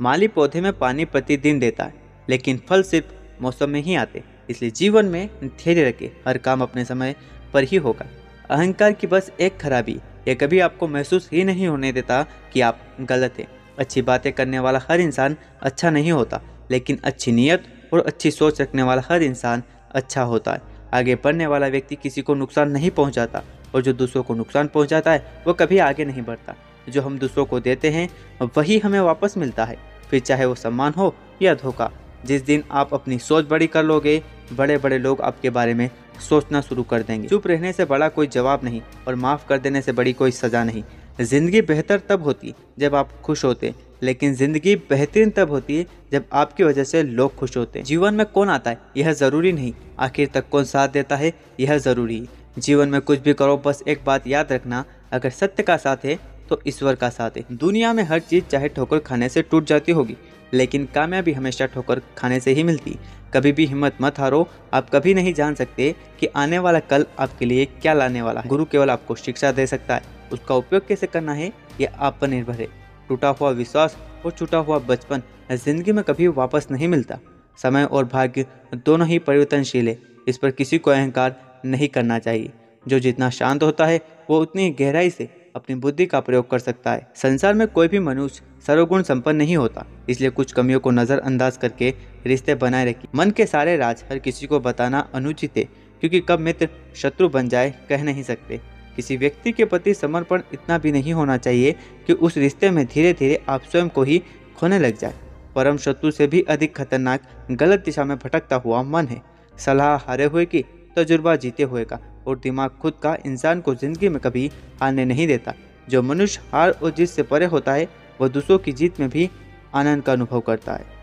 माली पौधे में पानी प्रतिदिन देता है, लेकिन फल सिर्फ़ मौसम में ही आते, इसलिए जीवन में धैर्य रखे, हर काम अपने समय पर ही होगा। अहंकार की बस एक खराबी, यह कभी आपको महसूस ही नहीं होने देता कि आप गलत हैं। अच्छी बातें करने वाला हर इंसान अच्छा नहीं होता, लेकिन अच्छी नीयत और अच्छी सोच रखने वाला हर इंसान अच्छा होता है। आगे बढ़ने वाला व्यक्ति किसी को नुकसान नहीं पहुंचाता, और जो दूसरों को नुकसान पहुंचाता है वो कभी आगे नहीं बढ़ता। जो हम दूसरों को देते हैं, वही हमें वापस मिलता है। फिर चाहे वो सम्मान हो या धोखा, जिस दिन आप अपनी सोच बड़ी कर लोगे बड़े बड़े लोग आपके बारे में सोचना शुरू कर देंगे। चुप रहने से बड़ा कोई जवाब नहीं और माफ़ कर देने से बड़ी कोई सज़ा नहीं। ज़िंदगी बेहतर तब होती जब आप खुश होते, लेकिन ज़िंदगी बेहतरीन तब होती है जब आपकी वजह से लोग खुश होते। जीवन में कौन आता है? यह ज़रूरी नहीं। आखिर तक कौन साथ देता है? यह ज़रूरी। जीवन में कुछ भी करो, बस एक बात याद रखना, अगर सत्य का साथ है तो ईश्वर का साथ है। दुनिया में हर चीज़ चाहे ठोकर खाने से टूट जाती होगी, लेकिन कामयाबी हमेशा ठोकर खाने से ही मिलती। कभी भी हिम्मत मत हारो, आप कभी नहीं जान सकते कि आने वाला कल आपके लिए क्या लाने वाला है। गुरु केवल आपको शिक्षा दे सकता है। उसका उपयोग कैसे करना है, यह आप पर निर्भर है। टूटा हुआ विश्वास और छूटा हुआ बचपन ज़िंदगी में कभी वापस नहीं मिलता। समय और भाग्य दोनों ही परिवर्तनशील है। इस पर किसी को अहंकार नहीं करना चाहिए। जो जितना शांत होता है, वो उतनी गहराई से अपनी बुद्धि का प्रयोग कर सकता है। संसार में कोई भी मनुष्य सर्वगुण संपन्न नहीं होता, इसलिए कुछ कमियों को नज़रअंदाज करके रिश्ते बनाए रखिए मन के सारे राज हर किसी को बताना अनुचित है, क्योंकि कब मित्र शत्रु बन जाए कह नहीं सकते। किसी व्यक्ति के प्रति समर्पण इतना भी नहीं होना चाहिए कि उस रिश्ते में धीरे धीरे आप स्वयं को ही खोने लग जाए। परम शत्रु से भी अधिक खतरनाक, गलत दिशा में भटकता हुआ मन है। सलाह हारे हुए की तजुर्बा जीते हुए का। और दिमाग खुद का इंसान को ज़िंदगी में कभी आने नहीं देता। जो मनुष्य हार और जीत से परे होता है, वह दूसरों की जीत में भी आनंद का अनुभव करता है।